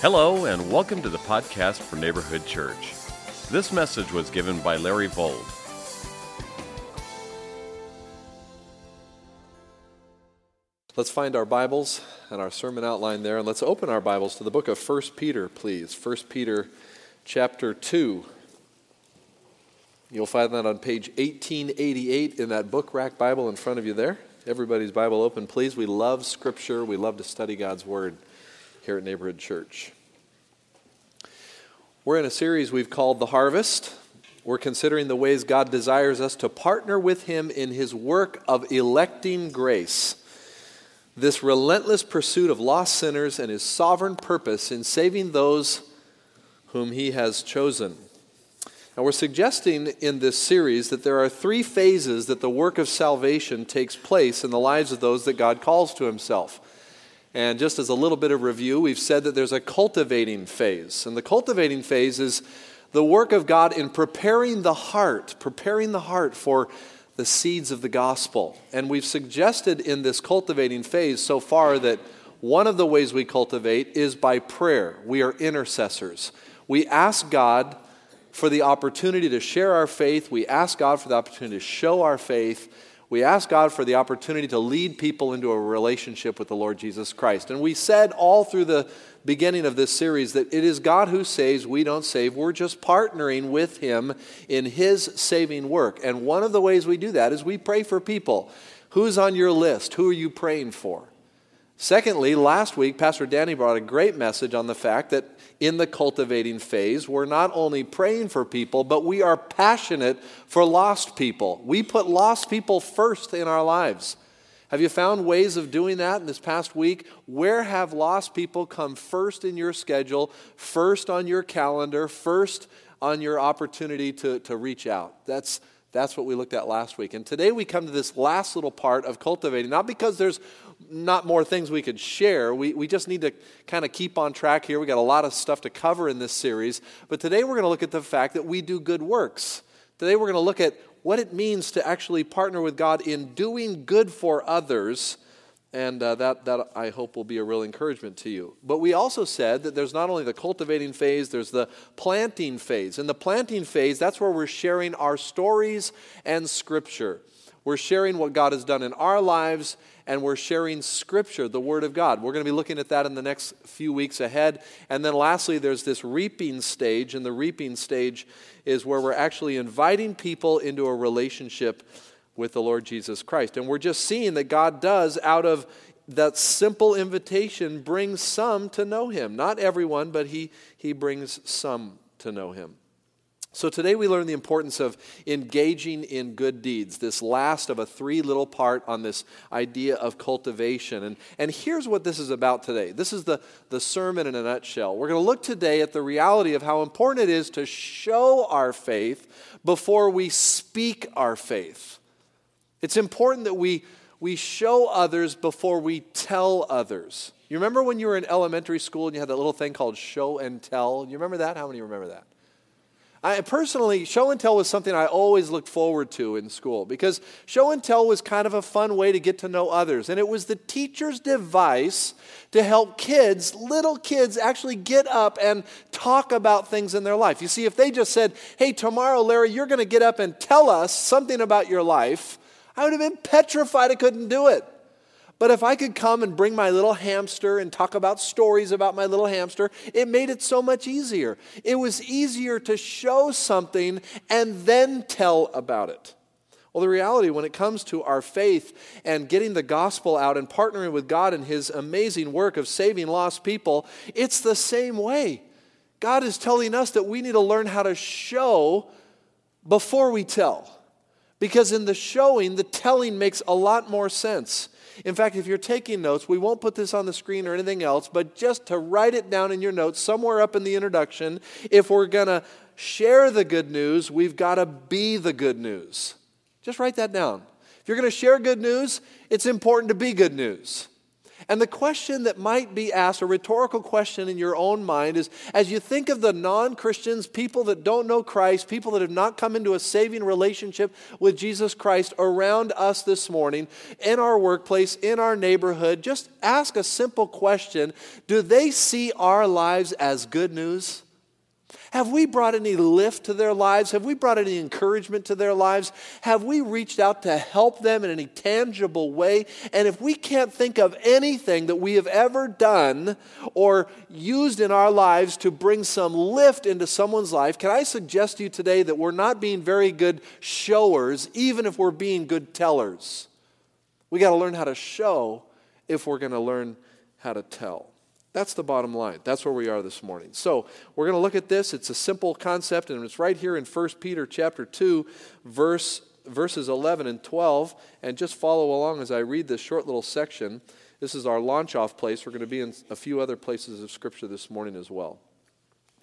Hello, and welcome to the podcast for Neighborhood Church. This message was given by Larry Vold. Let's find our Bibles and our sermon outline there, and let's open our Bibles to the book of 1 Peter, please. 1 Peter chapter 2. You'll find that on page 1888 in that book rack Bible in front of you there. Everybody's Bible open, please. We love Scripture, we love to study God's Word here at Neighborhood Church. We're in a series we've called The Harvest. We're considering the ways God desires us to partner with Him in His work of electing grace. This relentless pursuit of lost sinners and His sovereign purpose in saving those whom He has chosen. Now, we're suggesting in this series that there are three phases that the work of salvation takes place in the lives of those that God calls to Himself. And just as a little bit of review, we've said that there's a cultivating phase. And the cultivating phase is the work of God in preparing the heart, preparing the heart for the seeds of the gospel. And we've suggested in this cultivating phase so far that one of the ways we cultivate is by prayer. We are intercessors. We ask God for the opportunity to share our faith, we ask God for the opportunity to show our faith we ask God for the opportunity to lead people into a relationship with the Lord Jesus Christ. And we said all through the beginning of this series that it is God who saves, we don't save. We're just partnering with Him in His saving work. And one of the ways we do that is we pray for people. Who's on your list? Who are you praying for? Secondly, last week, Pastor Danny brought a great message on the fact that in the cultivating phase, we're not only praying for people, but we are passionate for lost people. We put lost people first in our lives. Have you found ways of doing that in this past week? Where have lost people come first in your schedule, first on your calendar, first on your opportunity to, to reach out? That's that's what we looked at last week. And today we come to this last little part of cultivating, not because there's not more things we could share. We, we just need to kind of keep on track here. We got a lot of stuff to cover in this series. But today we're going to look at the fact that we do good works. Today we're going to look at what it means to actually partner with God in doing good for others and uh, that, that I hope will be a real encouragement to you. But we also said that there's not only the cultivating phase, there's the planting phase. In the planting phase, that's where we're sharing our stories and scripture. We're sharing what God has done in our lives, and we're sharing scripture, the Word of God. We're going to be looking at that in the next few weeks ahead. And then lastly, there's this reaping stage, and the reaping stage is where we're actually inviting people into a relationship with the Lord Jesus Christ. And we're just seeing that God does, out of that simple invitation, bring some to know Him. Not everyone, but He, he brings some to know Him. So today we learn the importance of engaging in good deeds, this last of a three little part on this idea of cultivation. And, and here's what this is about today. This is the, the sermon in a nutshell. We're going to look today at the reality of how important it is to show our faith before we speak our faith. It's important that we, we show others before we tell others. You remember when you were in elementary school and you had that little thing called show and tell? You remember that? How many remember that? I personally, show and tell was something I always looked forward to in school because show and tell was kind of a fun way to get to know others. And it was the teacher's device to help kids, little kids, actually get up and talk about things in their life. You see, if they just said, hey, tomorrow, Larry, you're going to get up and tell us something about your life, I would have been petrified I couldn't do it. But if I could come and bring my little hamster and talk about stories about my little hamster, it made it so much easier. It was easier to show something and then tell about it. Well, the reality when it comes to our faith and getting the gospel out and partnering with God in His amazing work of saving lost people, it's the same way. God is telling us that we need to learn how to show before we tell. Because in the showing, the telling makes a lot more sense. In fact, if you're taking notes, we won't put this on the screen or anything else, but just to write it down in your notes somewhere up in the introduction, if we're going to share the good news, we've got to be the good news. Just write that down. If you're going to share good news, it's important to be good news. And the question that might be asked, a rhetorical question in your own mind, is as you think of the non Christians, people that don't know Christ, people that have not come into a saving relationship with Jesus Christ around us this morning, in our workplace, in our neighborhood, just ask a simple question Do they see our lives as good news? Have we brought any lift to their lives? Have we brought any encouragement to their lives? Have we reached out to help them in any tangible way? And if we can't think of anything that we have ever done or used in our lives to bring some lift into someone's life, can I suggest to you today that we're not being very good showers, even if we're being good tellers? We got to learn how to show if we're going to learn how to tell. That's the bottom line. That's where we are this morning. So, we're going to look at this. It's a simple concept and it's right here in 1 Peter chapter 2 verse verses 11 and 12 and just follow along as I read this short little section. This is our launch off place. We're going to be in a few other places of scripture this morning as well.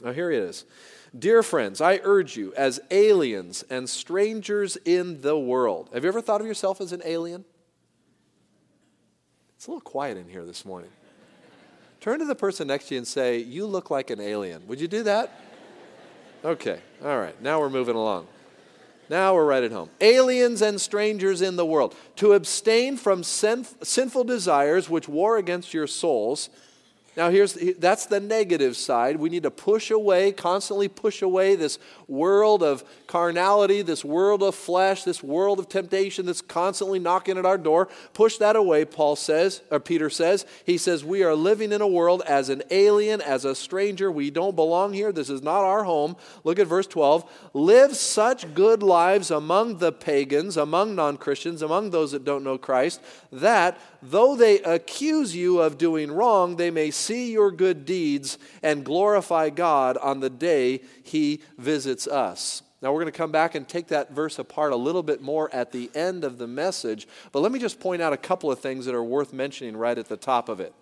Now here it is. Dear friends, I urge you as aliens and strangers in the world. Have you ever thought of yourself as an alien? It's a little quiet in here this morning. Turn to the person next to you and say, You look like an alien. Would you do that? Okay, all right, now we're moving along. Now we're right at home. Aliens and strangers in the world. To abstain from sinful desires which war against your souls now, here's that's the negative side. We need to push away, constantly push away this world of carnality, this world of flesh, this world of temptation that's constantly knocking at our door. Push that away, Paul says, or Peter says. He says, We are living in a world as an alien, as a stranger. We don't belong here. This is not our home. Look at verse 12. Live such good lives among the pagans, among non Christians, among those that don't know Christ, that though they accuse you of doing wrong, they may see your good deeds and glorify God on the day he visits us. Now, we're going to come back and take that verse apart a little bit more at the end of the message, but let me just point out a couple of things that are worth mentioning right at the top of it.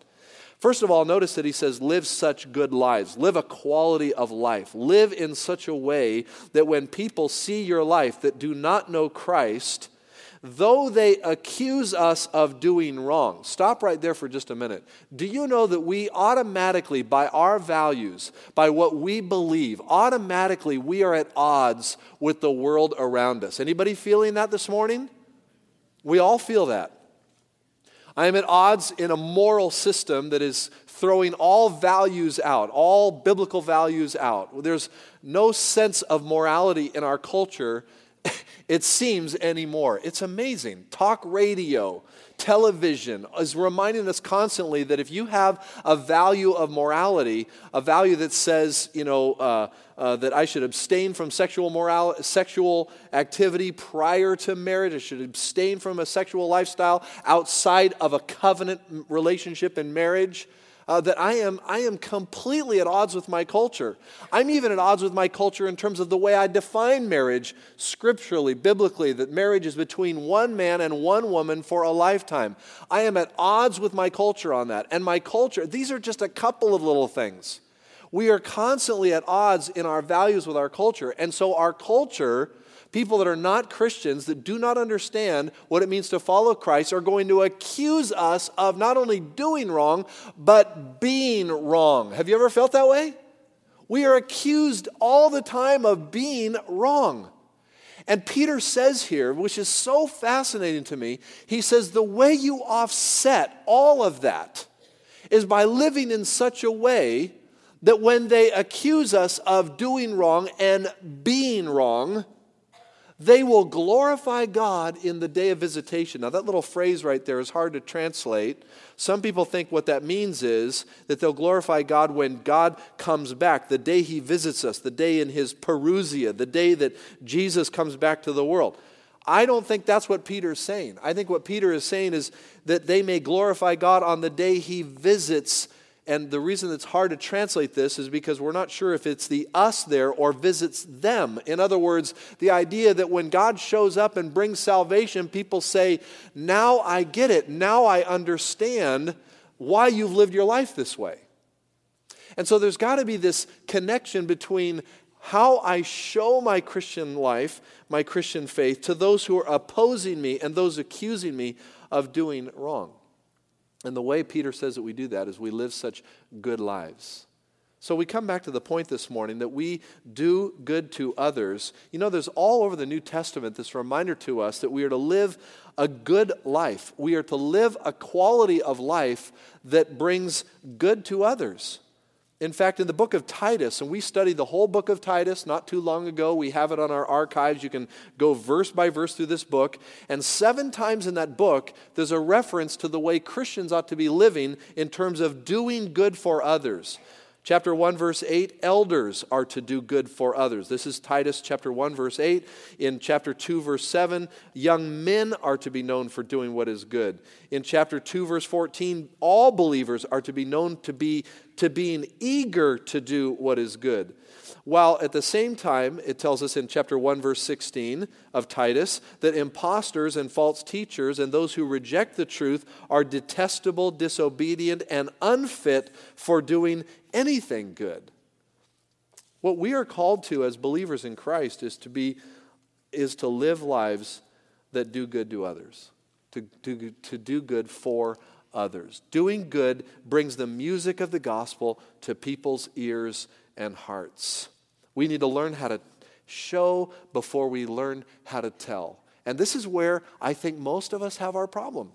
First of all, notice that he says, live such good lives. Live a quality of life. Live in such a way that when people see your life that do not know Christ, though they accuse us of doing wrong. Stop right there for just a minute. Do you know that we automatically, by our values, by what we believe, automatically we are at odds with the world around us? Anybody feeling that this morning? We all feel that. I am at odds in a moral system that is throwing all values out, all biblical values out. There's no sense of morality in our culture it seems anymore. It's amazing. Talk radio, television is reminding us constantly that if you have a value of morality, a value that says, you know, uh, uh, that I should abstain from sexual moral, sexual activity prior to marriage. I should abstain from a sexual lifestyle outside of a covenant relationship in marriage uh, that I am, I am completely at odds with my culture. I'm even at odds with my culture in terms of the way I define marriage scripturally, biblically, that marriage is between one man and one woman for a lifetime. I am at odds with my culture on that. And my culture, these are just a couple of little things. We are constantly at odds in our values with our culture. And so our culture people that are not Christians, that do not understand what it means to follow Christ, are going to accuse us of not only doing wrong, but being wrong. Have you ever felt that way? We are accused all the time of being wrong. And Peter says here, which is so fascinating to me, he says, the way you offset all of that is by living in such a way that when they accuse us of doing wrong and being wrong, they will glorify God in the day of visitation. Now, that little phrase right there is hard to translate. Some people think what that means is that they'll glorify God when God comes back, the day He visits us, the day in His parousia, the day that Jesus comes back to the world. I don't think that's what Peter's saying. I think what Peter is saying is that they may glorify God on the day He visits and the reason it's hard to translate this is because we're not sure if it's the us there or visits them. In other words, the idea that when God shows up and brings salvation, people say, Now I get it. Now I understand why you've lived your life this way. And so there's got to be this connection between how I show my Christian life, my Christian faith, to those who are opposing me and those accusing me of doing wrong. And the way Peter says that we do that is we live such good lives. So we come back to the point this morning that we do good to others. You know, there's all over the New Testament this reminder to us that we are to live a good life. We are to live a quality of life that brings good to others. In fact, in the book of Titus, and we studied the whole book of Titus not too long ago, we have it on our archives. You can go verse by verse through this book. And seven times in that book, there's a reference to the way Christians ought to be living in terms of doing good for others. Chapter 1, verse 8, elders are to do good for others. This is Titus chapter 1, verse 8. In chapter 2, verse 7, young men are to be known for doing what is good. In chapter 2, verse 14, all believers are to be known to be to being eager to do what is good. While at the same time, it tells us in chapter 1, verse 16 of Titus, that impostors and false teachers and those who reject the truth are detestable, disobedient, and unfit for doing anything good. What we are called to as believers in Christ is to be is to live lives that do good to others, to, to, to do good for others. Doing good brings the music of the gospel to people's ears and hearts. We need to learn how to show before we learn how to tell. And this is where I think most of us have our problem.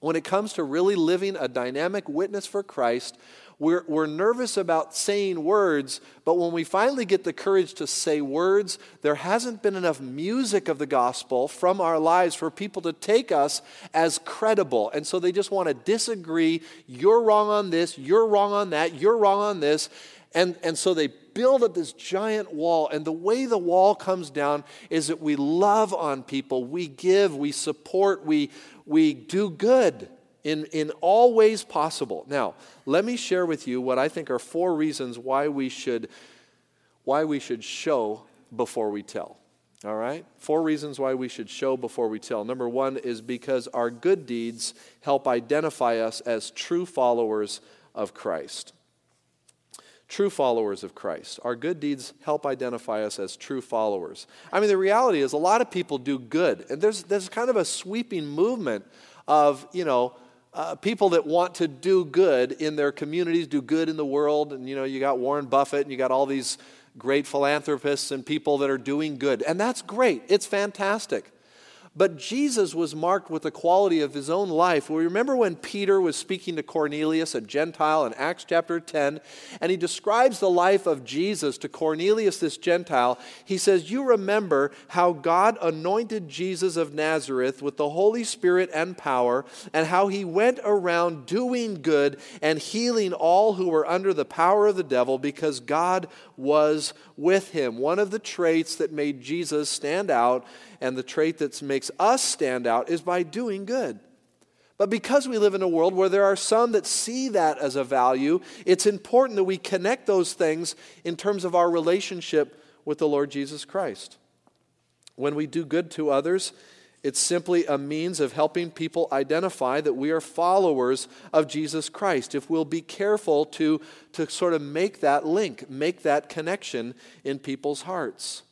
When it comes to really living a dynamic witness for Christ, we're, we're nervous about saying words, but when we finally get the courage to say words, there hasn't been enough music of the gospel from our lives for people to take us as credible. And so they just want to disagree. You're wrong on this, you're wrong on that, you're wrong on this. And, and so they build up this giant wall. And the way the wall comes down is that we love on people, we give, we support, we, we do good in, in all ways possible. Now, let me share with you what I think are four reasons why we should, why we should show before we tell. All right? Four reasons why we should show before we tell. Number one is because our good deeds help identify us as true followers of Christ. True followers of Christ. Our good deeds help identify us as true followers. I mean, the reality is a lot of people do good, and there's, there's kind of a sweeping movement of, you know, uh, people that want to do good in their communities, do good in the world. And, you know, you got Warren Buffett and you got all these great philanthropists and people that are doing good. And that's great, it's fantastic. But Jesus was marked with the quality of his own life. We remember when Peter was speaking to Cornelius, a Gentile, in Acts chapter 10, and he describes the life of Jesus to Cornelius, this Gentile. He says, You remember how God anointed Jesus of Nazareth with the Holy Spirit and power, and how he went around doing good and healing all who were under the power of the devil because God was with him. One of the traits that made Jesus stand out and the trait that makes us stand out is by doing good. But because we live in a world where there are some that see that as a value, it's important that we connect those things in terms of our relationship with the Lord Jesus Christ. When we do good to others, it's simply a means of helping people identify that we are followers of Jesus Christ. If we'll be careful to, to sort of make that link, make that connection in people's hearts.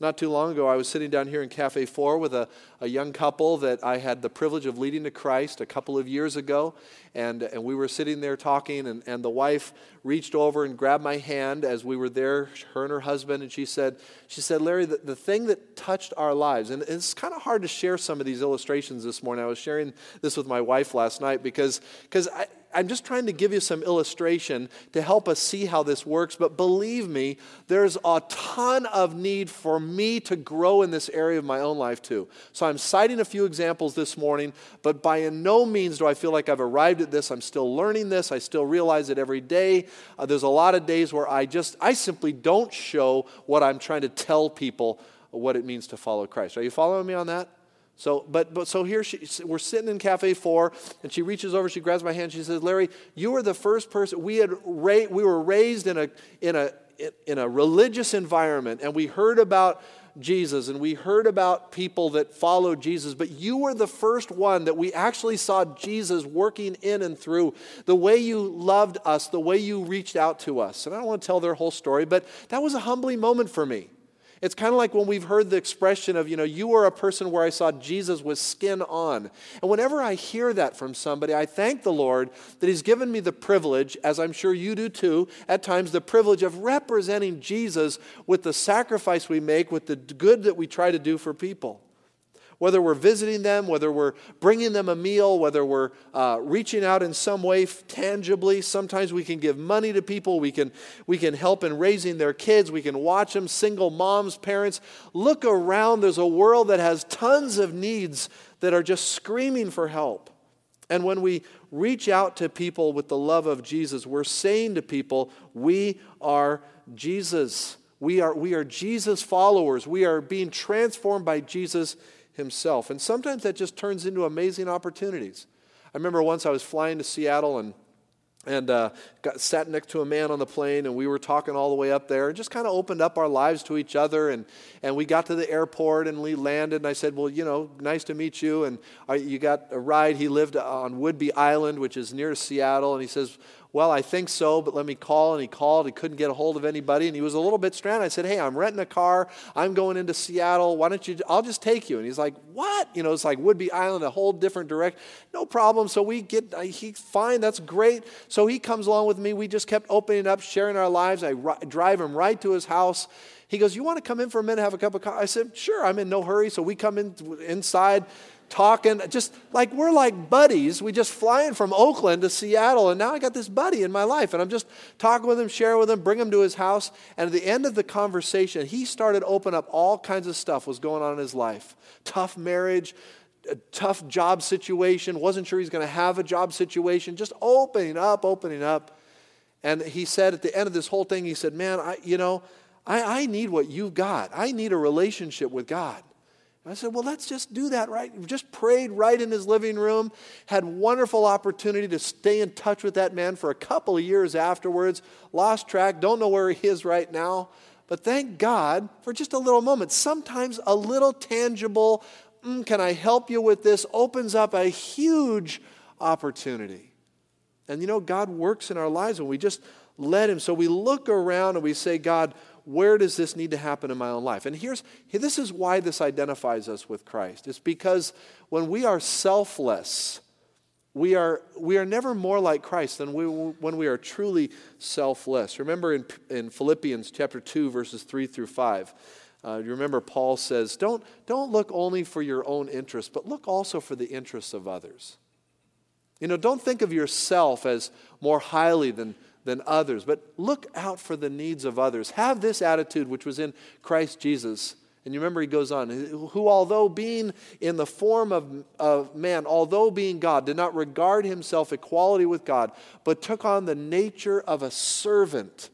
Not too long ago, I was sitting down here in Cafe 4 with a, a young couple that I had the privilege of leading to Christ a couple of years ago. And, and we were sitting there talking, and, and the wife reached over and grabbed my hand as we were there, her and her husband, and she said, she said Larry, the, the thing that touched our lives, and it's kind of hard to share some of these illustrations this morning. I was sharing this with my wife last night because because I, I'm just trying to give you some illustration to help us see how this works. But believe me, there's a ton of need for me to grow in this area of my own life too. So I'm citing a few examples this morning, but by no means do I feel like I've arrived at this. I'm still learning this. I still realize it every day. Uh, there's a lot of days where I just, I simply don't show what I'm trying to tell people what it means to follow Christ. Are you following me on that? So, but, but so here she, we're sitting in Cafe 4, and she reaches over, she grabs my hand, she says, Larry, you were the first person, we, had ra- we were raised in a, in, a, in a religious environment, and we heard about Jesus, and we heard about people that followed Jesus, but you were the first one that we actually saw Jesus working in and through. The way you loved us, the way you reached out to us. And I don't want to tell their whole story, but that was a humbling moment for me. It's kind of like when we've heard the expression of, you know, you are a person where I saw Jesus with skin on. And whenever I hear that from somebody, I thank the Lord that He's given me the privilege, as I'm sure you do too, at times, the privilege of representing Jesus with the sacrifice we make, with the good that we try to do for people whether we're visiting them, whether we're bringing them a meal, whether we're uh, reaching out in some way tangibly. Sometimes we can give money to people, we can, we can help in raising their kids, we can watch them, single moms, parents. Look around, there's a world that has tons of needs that are just screaming for help. And when we reach out to people with the love of Jesus, we're saying to people, we are Jesus. We are, we are Jesus followers. We are being transformed by Jesus himself. And sometimes that just turns into amazing opportunities. I remember once I was flying to Seattle and and uh, got, sat next to a man on the plane and we were talking all the way up there and just kind of opened up our lives to each other and, and we got to the airport and we landed and i said well you know nice to meet you and uh, you got a ride he lived on whidbey island which is near seattle and he says well, I think so, but let me call. And he called. He couldn't get a hold of anybody. And he was a little bit stranded. I said, Hey, I'm renting a car. I'm going into Seattle. Why don't you? I'll just take you. And he's like, What? You know, it's like Whidbey Island, a whole different direction. No problem. So we get, uh, he's fine. That's great. So he comes along with me. We just kept opening up, sharing our lives. I drive him right to his house. He goes, You want to come in for a minute, have a cup of coffee? I said, Sure, I'm in no hurry. So we come in inside talking, just like we're like buddies. We just flying from Oakland to Seattle, and now I got this buddy in my life, and I'm just talking with him, sharing with him, bring him to his house. And at the end of the conversation, he started open up all kinds of stuff was going on in his life. Tough marriage, a tough job situation, wasn't sure he's going to have a job situation, just opening up, opening up. And he said at the end of this whole thing, he said, Man, I, you know, I, I need what you've got. I need a relationship with God. I said, well, let's just do that, right? Just prayed right in his living room, had wonderful opportunity to stay in touch with that man for a couple of years afterwards, lost track, don't know where he is right now. But thank God for just a little moment. Sometimes a little tangible, mm, can I help you with this, opens up a huge opportunity. And you know, God works in our lives when we just let Him. So we look around and we say, God, where does this need to happen in my own life? And here's this is why this identifies us with Christ. It's because when we are selfless, we are, we are never more like Christ than we, when we are truly selfless. Remember in, in Philippians chapter 2, verses 3 through 5. Uh, you remember Paul says, don't, don't look only for your own interests, but look also for the interests of others. You know, don't think of yourself as more highly than, than others, but look out for the needs of others. Have this attitude which was in Christ Jesus. And you remember he goes on, who, although being in the form of, of man, although being God, did not regard himself equality with God, but took on the nature of a servant.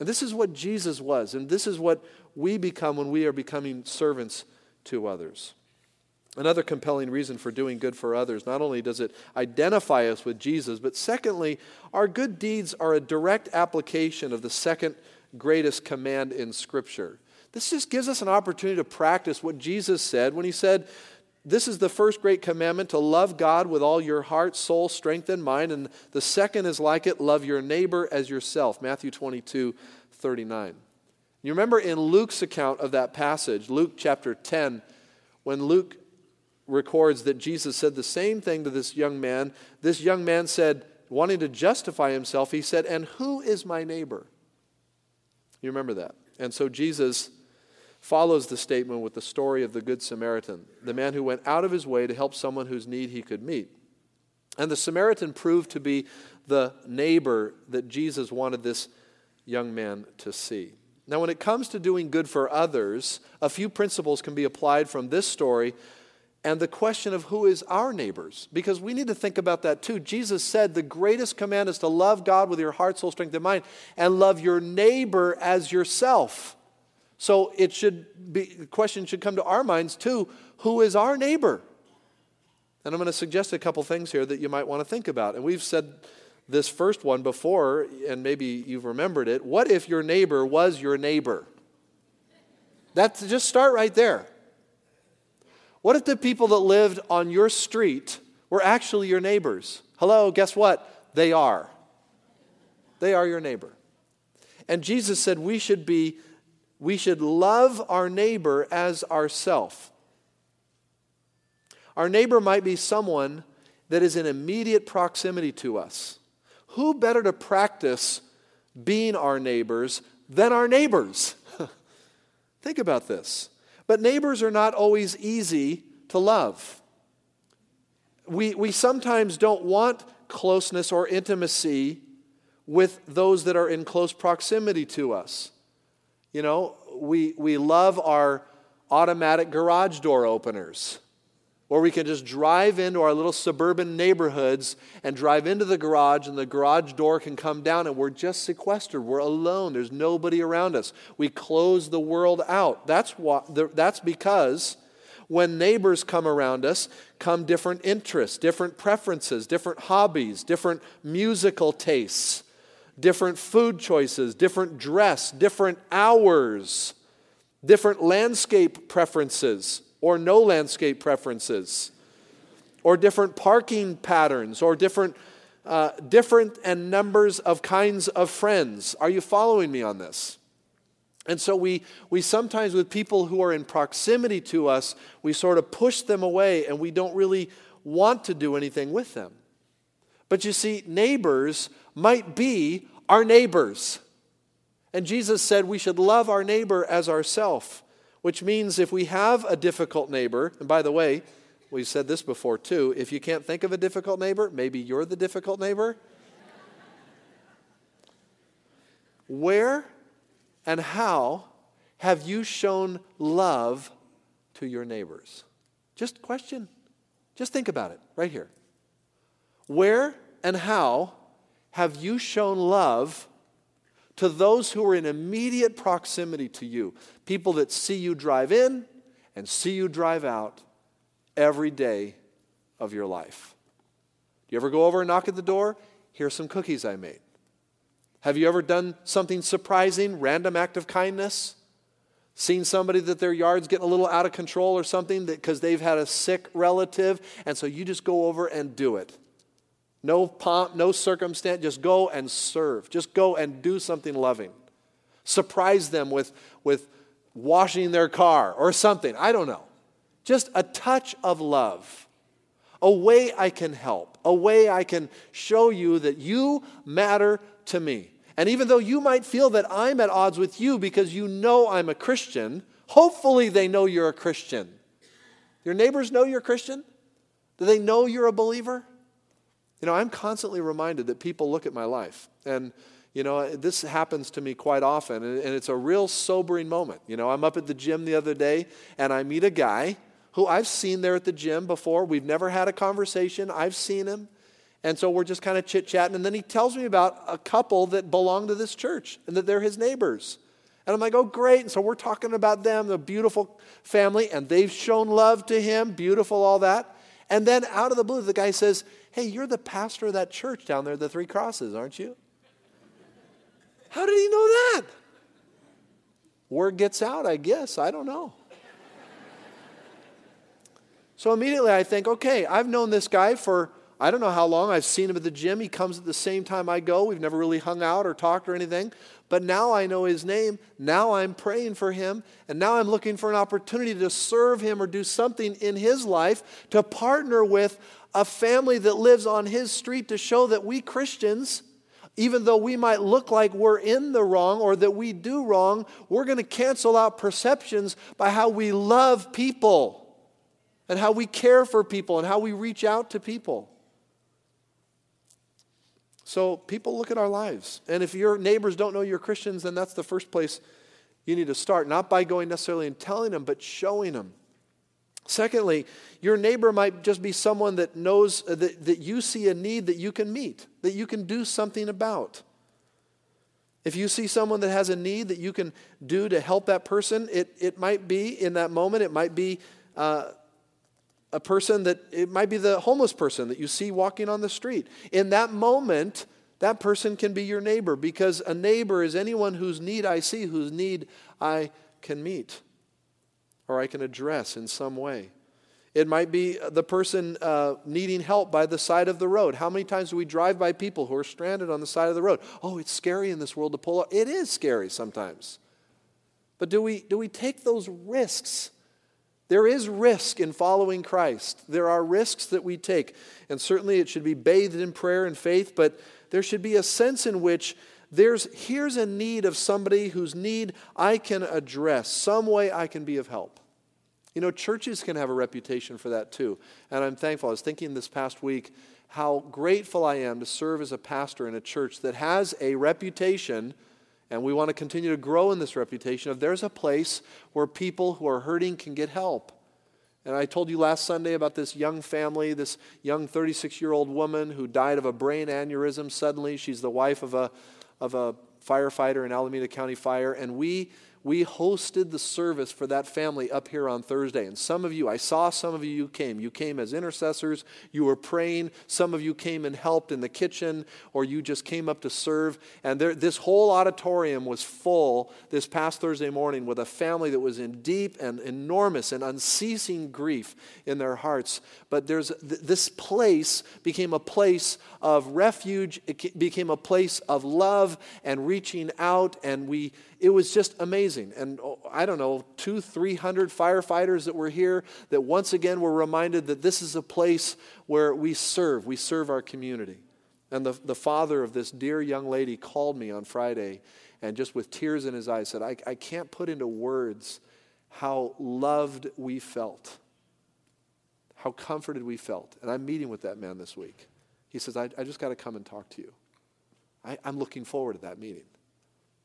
And this is what Jesus was, and this is what we become when we are becoming servants to others. Another compelling reason for doing good for others, not only does it identify us with Jesus, but secondly, our good deeds are a direct application of the second greatest command in Scripture. This just gives us an opportunity to practice what Jesus said when he said, This is the first great commandment to love God with all your heart, soul, strength, and mind. And the second is like it love your neighbor as yourself. Matthew 22, 39. You remember in Luke's account of that passage, Luke chapter 10, when Luke records that Jesus said the same thing to this young man. This young man said, wanting to justify himself, he said, And who is my neighbor? You remember that. And so Jesus follows the statement with the story of the Good Samaritan, the man who went out of his way to help someone whose need he could meet. And the Samaritan proved to be the neighbor that Jesus wanted this young man to see. Now, when it comes to doing good for others, a few principles can be applied from this story and the question of who is our neighbors, because we need to think about that too. Jesus said the greatest command is to love God with your heart, soul, strength, and mind, and love your neighbor as yourself. So it should be, the question should come to our minds too who is our neighbor? And I'm going to suggest a couple things here that you might want to think about. And we've said this first one before, and maybe you've remembered it. What if your neighbor was your neighbor? That's just start right there. What if the people that lived on your street were actually your neighbors? Hello, guess what? They are. They are your neighbor. And Jesus said we should be we should love our neighbor as ourself. Our neighbor might be someone that is in immediate proximity to us. Who better to practice being our neighbors than our neighbors? Think about this. But neighbors are not always easy to love. We, we sometimes don't want closeness or intimacy with those that are in close proximity to us. You know, we, we love our automatic garage door openers. Or we can just drive into our little suburban neighborhoods and drive into the garage, and the garage door can come down, and we're just sequestered. We're alone. There's nobody around us. We close the world out. That's, why, that's because when neighbors come around us, come different interests, different preferences, different hobbies, different musical tastes, different food choices, different dress, different hours, different landscape preferences or no landscape preferences, or different parking patterns, or different, uh, different and numbers of kinds of friends. Are you following me on this? And so we, we sometimes, with people who are in proximity to us, we sort of push them away and we don't really want to do anything with them. But you see, neighbors might be our neighbors. And Jesus said we should love our neighbor as ourself which means if we have a difficult neighbor, and by the way, we've said this before too, if you can't think of a difficult neighbor, maybe you're the difficult neighbor. Where and how have you shown love to your neighbors? Just question. Just think about it right here. Where and how have you shown love to those who are in immediate proximity to you, people that see you drive in and see you drive out every day of your life. Do you ever go over and knock at the door? Here's some cookies I made. Have you ever done something surprising, random act of kindness? Seen somebody that their yard's getting a little out of control or something because they've had a sick relative, and so you just go over and do it. No pomp, no circumstance. Just go and serve. Just go and do something loving. Surprise them with, with washing their car or something. I don't know. Just a touch of love. A way I can help. A way I can show you that you matter to me. And even though you might feel that I'm at odds with you because you know I'm a Christian, hopefully they know you're a Christian. Your neighbors know you're a Christian? Do they know you're a believer? You know, I'm constantly reminded that people look at my life. And, you know, this happens to me quite often. And, it's a real sobering moment. You know, I'm up at the gym the other day and I meet a guy who I've seen there at the gym before. We've never had a conversation. I've seen him. And so we're just kind of chit chatting. And then he tells me about a couple that belong to this church and that they're his neighbors. And I'm like, oh, great. And so we're talking about them, the beautiful family, and they've shown love to him, beautiful, all that. And then out of the blue, the guy says, Hey, you're the pastor of that church down there, the Three Crosses, aren't you? How did he know that? Word gets out, I guess. I don't know. So immediately I think, okay, I've known this guy for I don't know how long. I've seen him at the gym. He comes at the same time I go. We've never really hung out or talked or anything. But now I know his name. Now I'm praying for him. And now I'm looking for an opportunity to serve him or do something in his life to partner with a family that lives on his street to show that we Christians, even though we might look like we're in the wrong or that we do wrong, we're going to cancel out perceptions by how we love people and how we care for people and how we reach out to people. So people look at our lives. And if your neighbors don't know you're Christians, then that's the first place you need to start. Not by going necessarily and telling them, but showing them. Secondly, your neighbor might just be someone that knows uh, that, that you see a need that you can meet, that you can do something about. If you see someone that has a need that you can do to help that person, it, it might be in that moment, it might be uh, a person that it might be the homeless person that you see walking on the street. In that moment, that person can be your neighbor because a neighbor is anyone whose need I see, whose need I can meet or I can address in some way. It might be the person uh, needing help by the side of the road. How many times do we drive by people who are stranded on the side of the road? Oh, it's scary in this world to pull up. It is scary sometimes. But do we, do we take those risks? There is risk in following Christ. There are risks that we take. And certainly it should be bathed in prayer and faith, but there should be a sense in which there's here's a need of somebody whose need I can address, some way I can be of help. You know, churches can have a reputation for that too. And I'm thankful. I was thinking this past week how grateful I am to serve as a pastor in a church that has a reputation, and we want to continue to grow in this reputation of there's a place where people who are hurting can get help. And I told you last Sunday about this young family, this young 36 year old woman who died of a brain aneurysm suddenly. She's the wife of a, of a firefighter in Alameda County Fire. And we we hosted the service for that family up here on Thursday. And some of you, I saw some of you, you came. You came as intercessors, you were praying. Some of you came and helped in the kitchen, or you just came up to serve. And there, this whole auditorium was full this past Thursday morning with a family that was in deep and enormous and unceasing grief in their hearts. But there's, this place became a place of refuge, it became a place of love and reaching out, and we it was just amazing. And oh, I don't know, two, three hundred firefighters that were here that once again were reminded that this is a place where we serve, we serve our community. And the, the father of this dear young lady called me on Friday and just with tears in his eyes said, I, I can't put into words how loved we felt, how comforted we felt. And I'm meeting with that man this week. He says, I, I just got to come and talk to you. I, I'm looking forward to that meeting.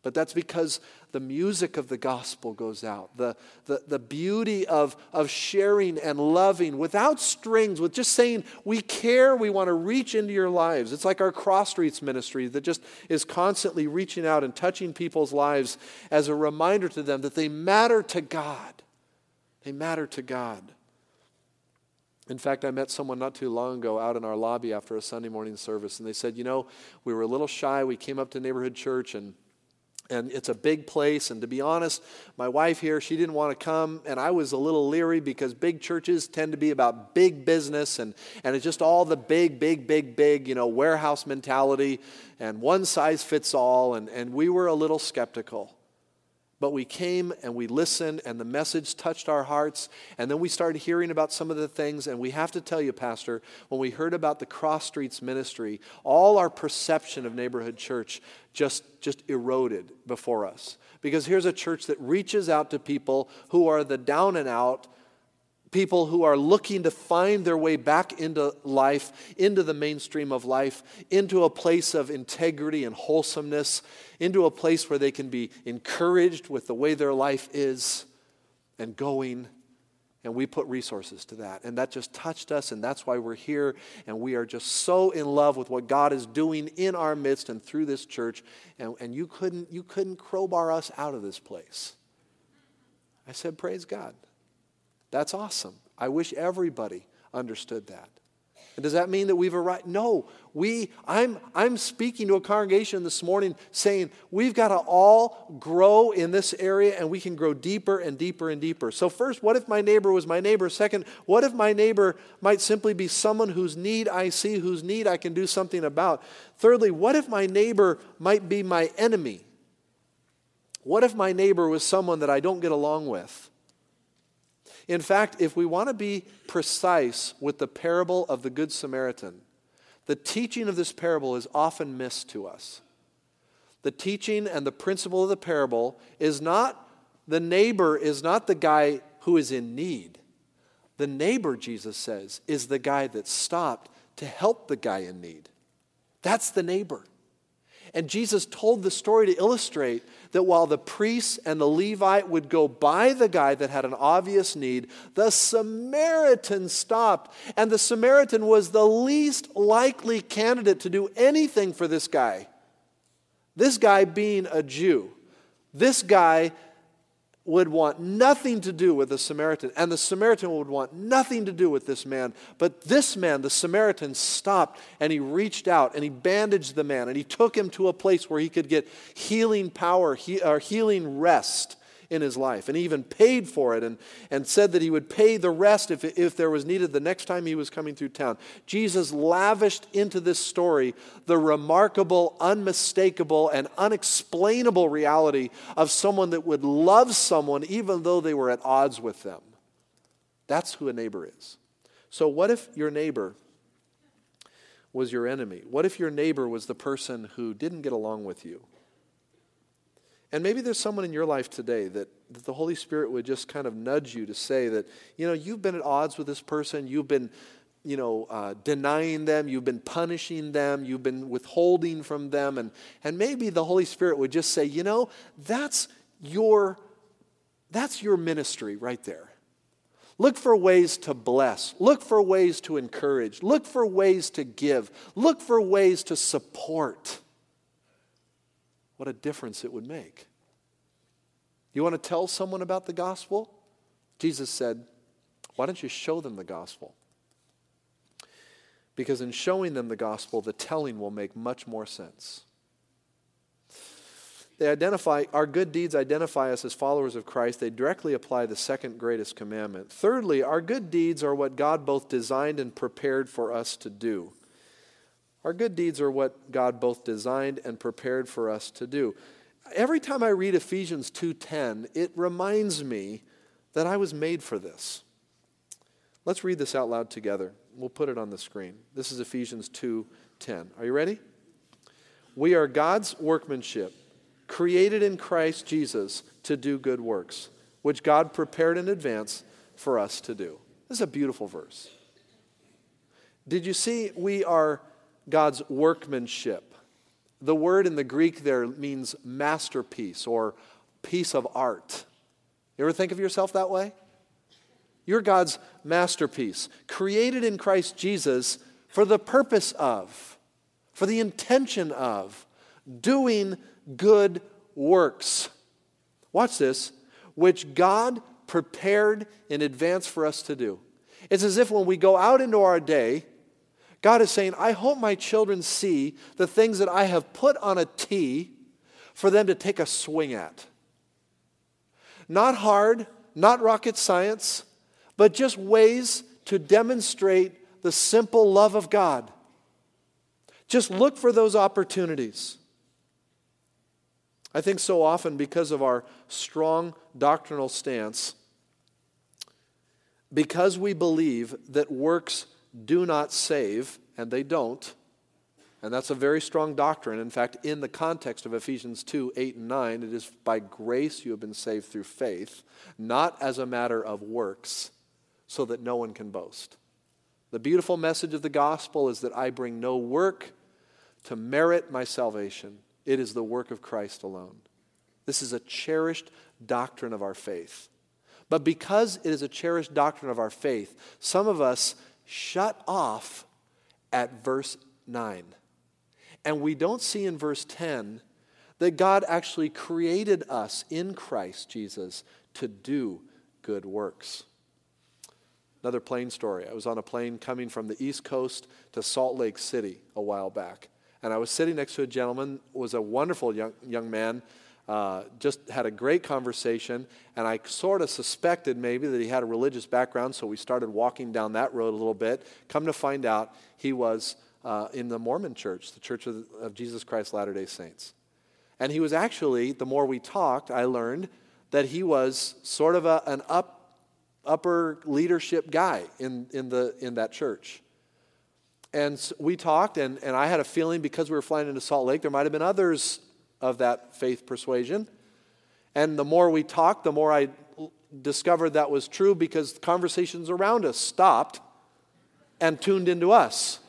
But that's because the music of the gospel goes out. The, the, the beauty of, of sharing and loving without strings, with just saying, we care, we want to reach into your lives. It's like our Cross Streets ministry that just is constantly reaching out and touching people's lives as a reminder to them that they matter to God. They matter to God. In fact, I met someone not too long ago out in our lobby after a Sunday morning service, and they said, You know, we were a little shy. We came up to neighborhood church and and it's a big place. And to be honest, my wife here, she didn't want to come, and I was a little leery because big churches tend to be about big business and, and it's just all the big, big, big, big, you know, warehouse mentality and one size fits all. And, and we were a little skeptical. But we came and we listened, and the message touched our hearts. And then we started hearing about some of the things. And we have to tell you, Pastor, when we heard about the Cross Streets ministry, all our perception of neighborhood church just, just eroded before us. Because here's a church that reaches out to people who are the down and out people who are looking to find their way back into life, into the mainstream of life, into a place of integrity and wholesomeness, into a place where they can be encouraged with the way their life is and going. And we put resources to that. And that just touched us, and that's why we're here. And we are just so in love with what God is doing in our midst and through this church. And, and you, couldn't, you couldn't crowbar us out of this place. I said, Praise God. That's awesome. I wish everybody understood that. And does that mean that we've arrived? No. We, I'm, I'm speaking to a congregation this morning saying we've got to all grow in this area and we can grow deeper and deeper and deeper. So, first, what if my neighbor was my neighbor? Second, what if my neighbor might simply be someone whose need I see, whose need I can do something about? Thirdly, what if my neighbor might be my enemy? What if my neighbor was someone that I don't get along with? In fact, if we want to be precise with the parable of the Good Samaritan, the teaching of this parable is often missed to us. The teaching and the principle of the parable is not the neighbor is not the guy who is in need. The neighbor, Jesus says, is the guy that stopped to help the guy in need. That's the neighbor. And Jesus told the story to illustrate that while the priest and the Levite would go by the guy that had an obvious need, the Samaritan stopped. And the Samaritan was the least likely candidate to do anything for this guy. This guy being a Jew. This guy would want nothing to do with the Samaritan, and the Samaritan would want nothing to do with this man. But this man, the Samaritan, stopped and he reached out and he bandaged the man and he took him to a place where he could get healing power he, or healing rest in his life. And he even paid for it and, and said that he would pay the rest if, if there was needed the next time he was coming through town. Jesus lavished into this story the remarkable, unmistakable, and unexplainable reality of someone that would love someone even though they were at odds with them. That's who a neighbor is. So, what if your neighbor was your enemy? What if your neighbor was the person who didn't get along with you? And maybe there's someone in your life today that, that, the Holy Spirit would just kind of nudge you to say that, you know, you've been at odds with this person, you've been, you know, uh, denying them, you've been punishing them, you've been withholding from them. And, and maybe the Holy Spirit would just say, you know, that's your, that's your ministry right there. Look for ways to bless. Look for ways to encourage. Look for ways to give. Look for ways to support. What a difference it would make. You want to tell someone about the gospel? Jesus said, Why don't you show them the gospel? Because in showing them the gospel, the telling will make much more sense. They identify, our good deeds identify us as followers of Christ. They directly apply the second greatest commandment. Thirdly, our good deeds are what God both designed and prepared for us to do. Our good deeds are what God both designed and prepared for us to do. Every time I read Ephesians 2:10, it reminds me that I was made for this. Let's read this out loud together. We'll put it on the screen. This is Ephesians 2:10. Are you ready? We are God's workmanship created in Christ Jesus to do good works, which God prepared in advance for us to do. This is a beautiful verse. Did you see we are God's workmanship? The word in the Greek there means masterpiece or piece of art. You ever think of yourself that way? You're God's masterpiece, created in Christ Jesus for the purpose of, for the intention of, doing good works. Watch this, which God prepared in advance for us to do. It's as if when we go out into our day, God is saying, I hope my children see the things that I have put on a tee for them to take a swing at. Not hard, not rocket science, but just ways to demonstrate the simple love of God. Just look for those opportunities. I think so often, because of our strong doctrinal stance, because we believe that works do not save, and they don't, and that's a very strong doctrine. In fact, in the context of Ephesians 2 8 and 9, it is by grace you have been saved through faith, not as a matter of works, so that no one can boast. The beautiful message of the gospel is that I bring no work to merit my salvation. It is the work of Christ alone. This is a cherished doctrine of our faith. But because it is a cherished doctrine of our faith, some of us shut off at verse 9. And we don't see in verse 10 that God actually created us in Christ Jesus to do good works. Another plane story. I was on a plane coming from the East Coast to Salt Lake City a while back. And I was sitting next to a gentleman, was a wonderful young, young man, uh, just had a great conversation. And I sort of suspected maybe that he had a religious background, so we started walking down that road a little bit. Come to find out, he was uh, in the Mormon church, the Church of, of Jesus Christ Latter day Saints. And he was actually, the more we talked, I learned that he was sort of a, an up, upper leadership guy in, in, the, in that church. And we talked, and, and I had a feeling because we were flying into Salt Lake, there might have been others of that faith persuasion. And the more we talked, the more I discovered that was true because conversations around us stopped and tuned into us.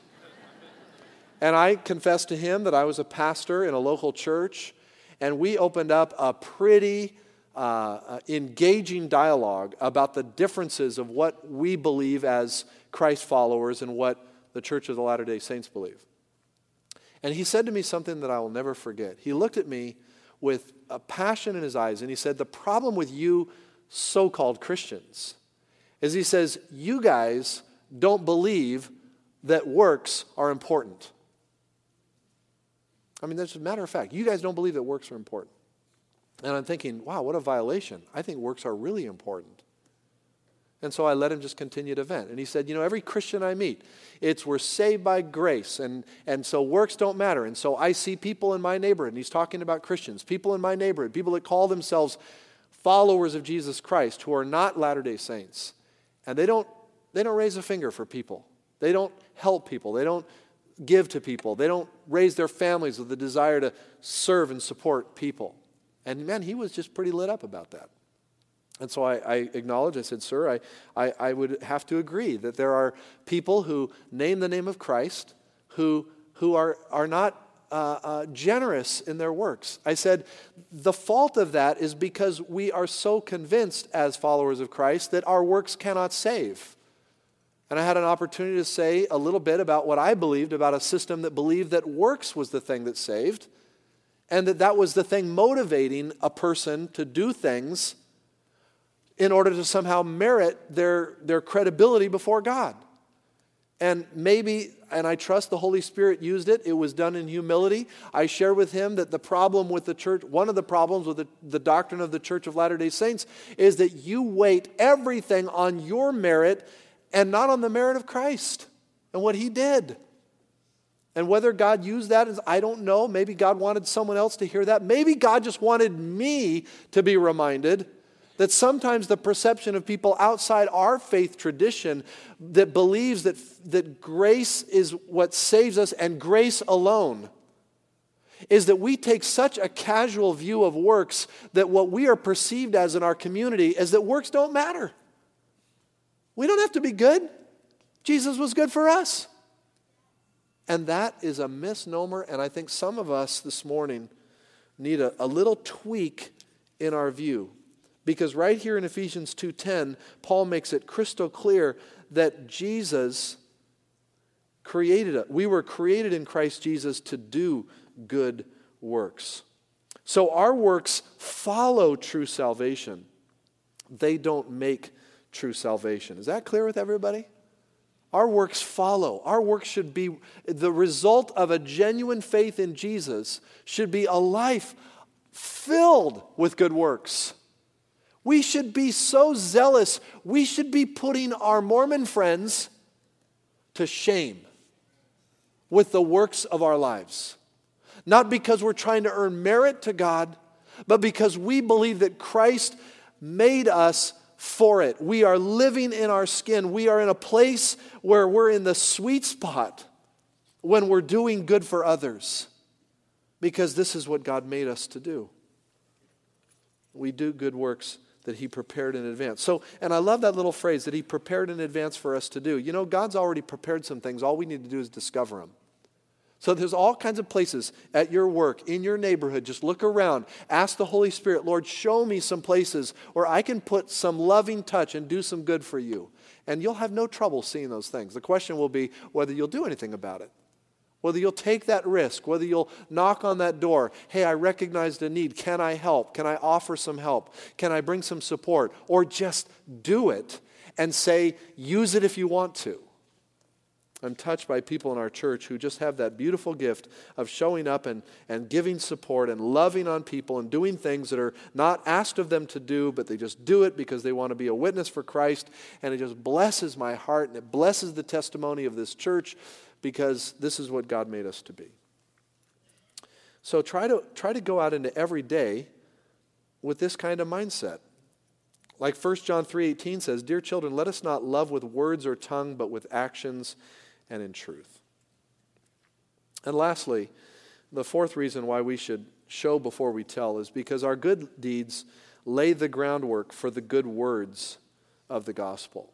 and I confessed to him that I was a pastor in a local church, and we opened up a pretty uh, uh engaging dialogue about the differences of what we believe as Christ followers and what the Church of the Latter day Saints believe. And he said to me something that I will never forget. He looked at me with a passion in his eyes and he said, The problem with you so called Christians is he says, You guys don't believe that works are important. I mean, that's a matter of fact. You guys don't believe that works are important. And I'm thinking, wow, what a violation. I think works are really important. And so I let him just continue to vent. And he said, You know, every Christian I meet, it's we're saved by grace. And, and so works don't matter. And so I see people in my neighborhood, and he's talking about Christians, people in my neighborhood, people that call themselves followers of Jesus Christ who are not Latter day Saints. And they don't, they don't raise a finger for people, they don't help people, they don't give to people, they don't raise their families with the desire to serve and support people. And man, he was just pretty lit up about that. And so I, I acknowledged, I said, Sir, I, I, I, would have to agree that there are people who name the name of Christ who, who are, are not uh, uh, generous in their works. I said, the fault of that is because we are so convinced as followers of Christ that our works cannot save. And I had an opportunity to say a little bit about what I believed about a system that believed that works was the thing that saved, and that that was the thing motivating a person to do things in order to somehow merit their, their credibility before God. And maybe, and I trust the Holy Spirit used it, it was done in humility. I share with him that the problem with the church, one of the problems with the, the doctrine of the Church of Latter day Saints, is that you weight everything on your merit and not on the merit of Christ and what he did. And whether God used that, is, I don't know. Maybe God wanted someone else to hear that. Maybe God just wanted me to be reminded that sometimes the perception of people outside our faith tradition that believes that, that grace is what saves us and grace alone is that we take such a casual view of works that what we are perceived as in our community is that works don't matter. We don't have to be good. Jesus was good for us. And that is a misnomer, and I think some of us this morning need a, a little tweak in our view. Because right here in Ephesians 2:10, Paul makes it crystal clear that Jesus created us. We were created in Christ Jesus to do good works. So our works follow true salvation. They don't make true salvation. Is that clear with everybody? Our works follow. Our works should be the result of a genuine faith in Jesus, should be a life filled with good works. We should be so zealous, we should be putting our Mormon friends to shame with the works of our lives. Not because we're trying to earn merit to God, but because we believe that Christ made us for it. We are living in our skin. We are in a place where we're in the sweet spot when we're doing good for others because this is what God made us to do. We do good works that he prepared in advance. So, and I love that little phrase that he prepared in advance for us to do. You know, God's already prepared some things. All we need to do is discover them. So there's all kinds of places at your work, in your neighborhood. Just look around. Ask the Holy Spirit, Lord, show me some places where I can put some loving touch and do some good for you. And you'll have no trouble seeing those things. The question will be whether you'll do anything about it. Whether you'll take that risk, whether you'll knock on that door. Hey, I recognized a need. Can I help? Can I offer some help? Can I bring some support? Or just do it and say, use it if you want to. I'm touched by people in our church who just have that beautiful gift of showing up and, and giving support and loving on people and doing things that are not asked of them to do, but they just do it because they want to be a witness for Christ. And it just blesses my heart and it blesses the testimony of this church because this is what God made us to be. So try to, try to go out into every day with this kind of mindset. Like 1 John 3:18 says, "Dear children, let us not love with words or tongue, but with actions and in truth." And lastly, the fourth reason why we should show before we tell is because our good deeds lay the groundwork for the good words of the gospel.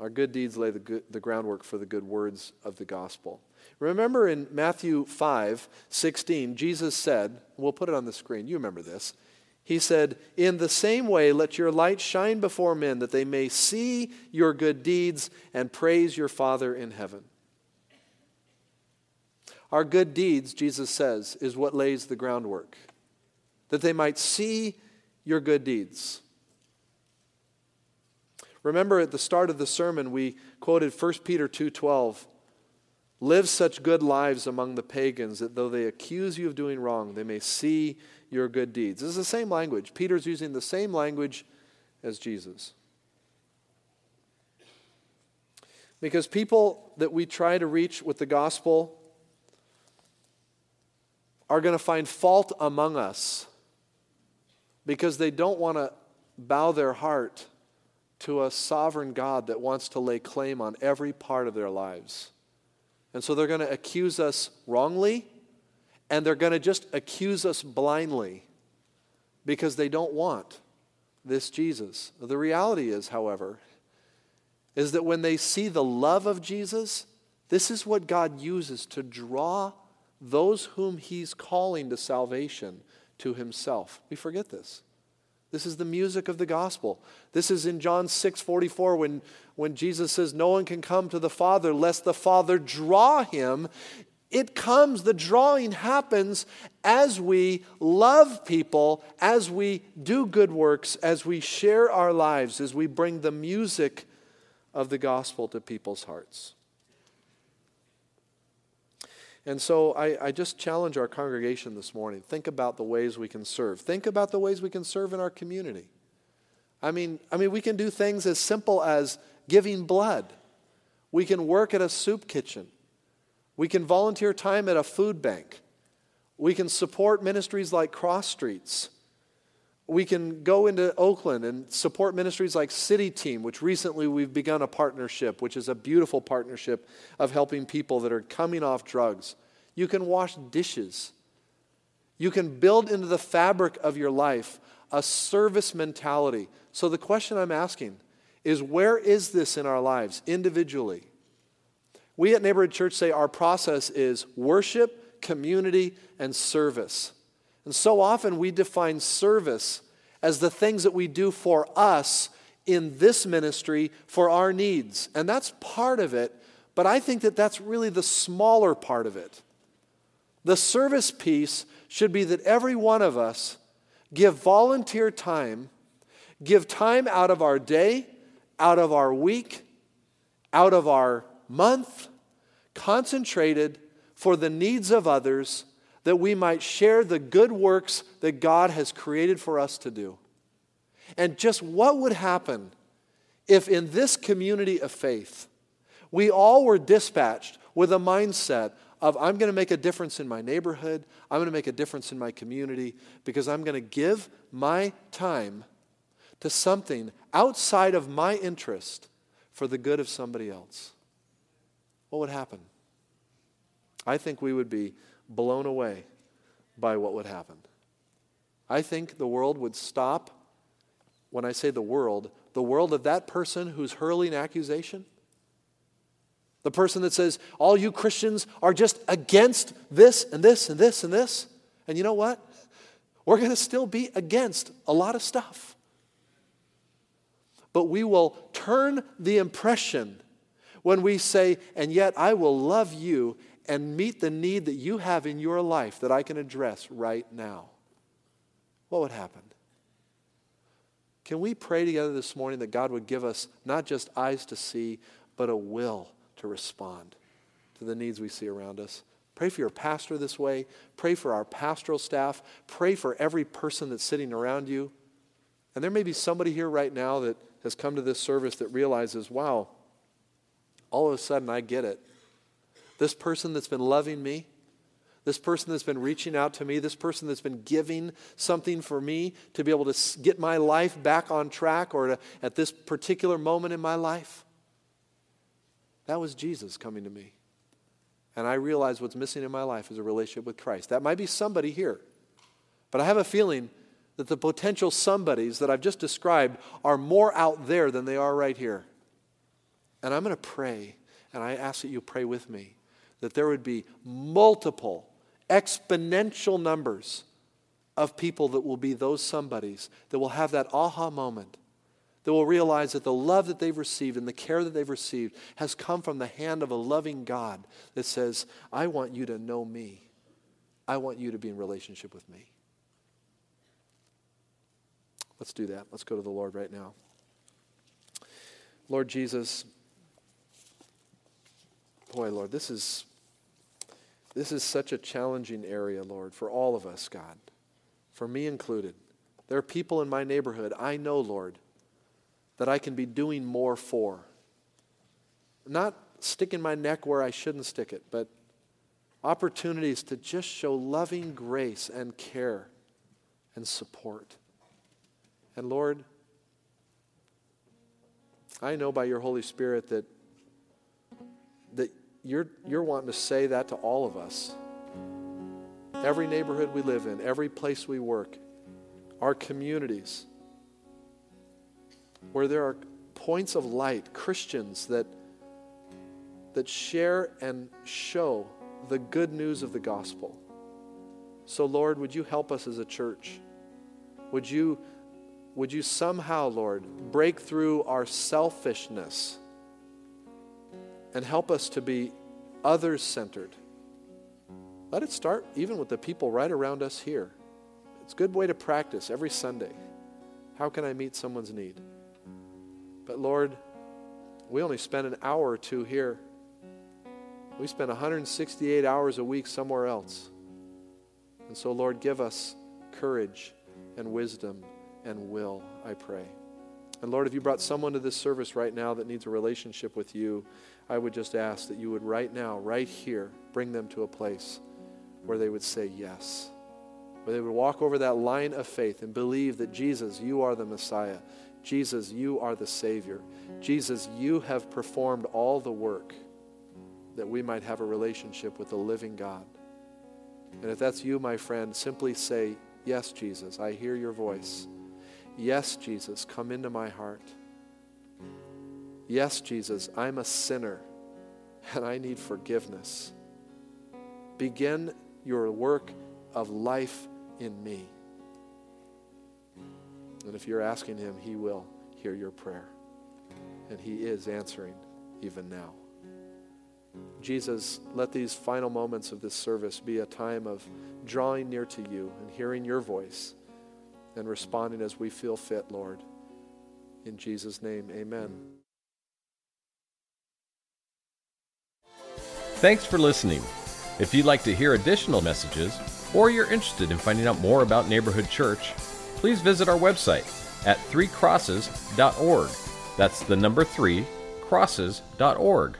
Our good deeds lay the, good, the groundwork for the good words of the gospel. Remember in Matthew 5 16, Jesus said, we'll put it on the screen, you remember this. He said, In the same way, let your light shine before men, that they may see your good deeds and praise your Father in heaven. Our good deeds, Jesus says, is what lays the groundwork, that they might see your good deeds. Remember at the start of the sermon we quoted 1 Peter 2:12. Live such good lives among the pagans that though they accuse you of doing wrong, they may see your good deeds. This is the same language. Peter's using the same language as Jesus. Because people that we try to reach with the gospel are going to find fault among us because they don't want to bow their heart to a sovereign God that wants to lay claim on every part of their lives. And so they're going to accuse us wrongly, and they're going to just accuse us blindly because they don't want this Jesus. The reality is, however, is that when they see the love of Jesus, this is what God uses to draw those whom He's calling to salvation to Himself. We forget this. This is the music of the gospel. This is in John 6 44 when, when Jesus says, No one can come to the Father lest the Father draw him. It comes, the drawing happens as we love people, as we do good works, as we share our lives, as we bring the music of the gospel to people's hearts. And so I, I, just challenge our congregation this morning think about the ways we can serve. Think about the ways we can serve in our community. I mean, I mean, we can do things as simple as giving blood. We can work at a soup kitchen. We can volunteer time at a food bank. We can support ministries like Cross Streets. We can go into Oakland and support ministries like City Team, which recently we've begun a partnership, which is a beautiful partnership of helping people that are coming off drugs. You can wash dishes. You can build into the fabric of your life a service mentality. So the question I'm asking is where is this in our lives individually? We at Neighborhood Church say our process is worship, community, and service. And so often we define service as the things that we do for us in this ministry for our needs. And that's part of it, but I think that that's really the smaller part of it. The service piece should be that every one of us give volunteer time, give time out of our day, out of our week, out of our month, concentrated for the needs of others that we might share the good works that God has created for us to do. And just what would happen if in this community of faith, we all were dispatched with a mindset of, I'm going to make a difference in my neighborhood, I'm going to make a difference in my community, because I'm going to give my time to something outside of my interest for the good of somebody else. What would happen? I think we would be blown away by what would happen. I think the world would stop. When I say the world, the world of that person who's hurling accusation, the person that says, all you Christians are just against this and this and this and this. And you know what? We're going to still be against a lot of stuff. But we will turn the impression when we say, and yet I will love you and meet the need that you have in your life that I can address right now, what would happen? Can we pray together this morning that God would give us not just eyes to see, but a will to respond to the needs we see around us? Pray for your pastor this way. Pray for our pastoral staff. Pray for every person that's sitting around you. And there may be somebody here right now that has come to this service that realizes, wow, all of a sudden I get it. This person that's been loving me, this person that's been reaching out to me, this person that's been giving something for me to be able to get my life back on track or to, at this particular moment in my life. That was Jesus coming to me. And I realized what's missing in my life is a relationship with Christ. That might be somebody here. But I have a feeling that the potential somebodies that I've just described are more out there than they are right here. And I'm going to pray, and I ask that you pray with me that there would be multiple, exponential numbers of people that will be those somebodies that will have that aha moment, that will realize that the love that they've received and the care that they've received has come from the hand of a loving God that says, I want you to know me. I want you to be in relationship with me. Let's do that. Let's go to the Lord right now. Lord Jesus, boy, Lord, this is This is such a challenging area, Lord, for all of us, God, for me included. There are people in my neighborhood I know, Lord, that I can be doing more for. Not sticking my neck where I shouldn't stick it, but opportunities to just show loving grace and care and support. And Lord, I know by your Holy Spirit that, you're, you're wanting to say that to all of us. Every neighborhood we live in, every place we work, our communities, where there are points of light, Christians that, that share and show the good news of the gospel. So, Lord, would you help us as a church? Would you, would you somehow, Lord, break through our selfishness and help us to be others centered? Let it start even with the people right around us here. It's a good way to practice every Sunday. How can I meet someone's need? But Lord, we only spend an hour or two here. We spend 168 hours a week somewhere else. And so, Lord, give us courage and wisdom and will, I pray. And Lord, if you brought someone to this service right now that needs a relationship with you, I would just ask that you would right now, right here, bring them to a place where they would say yes. Where they would walk over that line of faith and believe that Jesus, you are the Messiah. Jesus, you are the Savior. Jesus, you have performed all the work that we might have a relationship with the living God. And if that's you, my friend, simply say, Yes, Jesus, I hear your voice. Yes, Jesus, come into my heart. Yes, Jesus, I'm a sinner and I need forgiveness. Begin your work of life in me. And if you're asking Him, He will hear your prayer. And He is answering even now. Jesus, let these final moments of this service be a time of drawing near to you and hearing your voice and responding as we feel fit, Lord. In Jesus' name, amen. Thanks for listening. If you'd like to hear additional messages, or you're interested in finding out more about Neighborhood Church, please visit our website at threecrosses.org. That's the number three, crosses.org.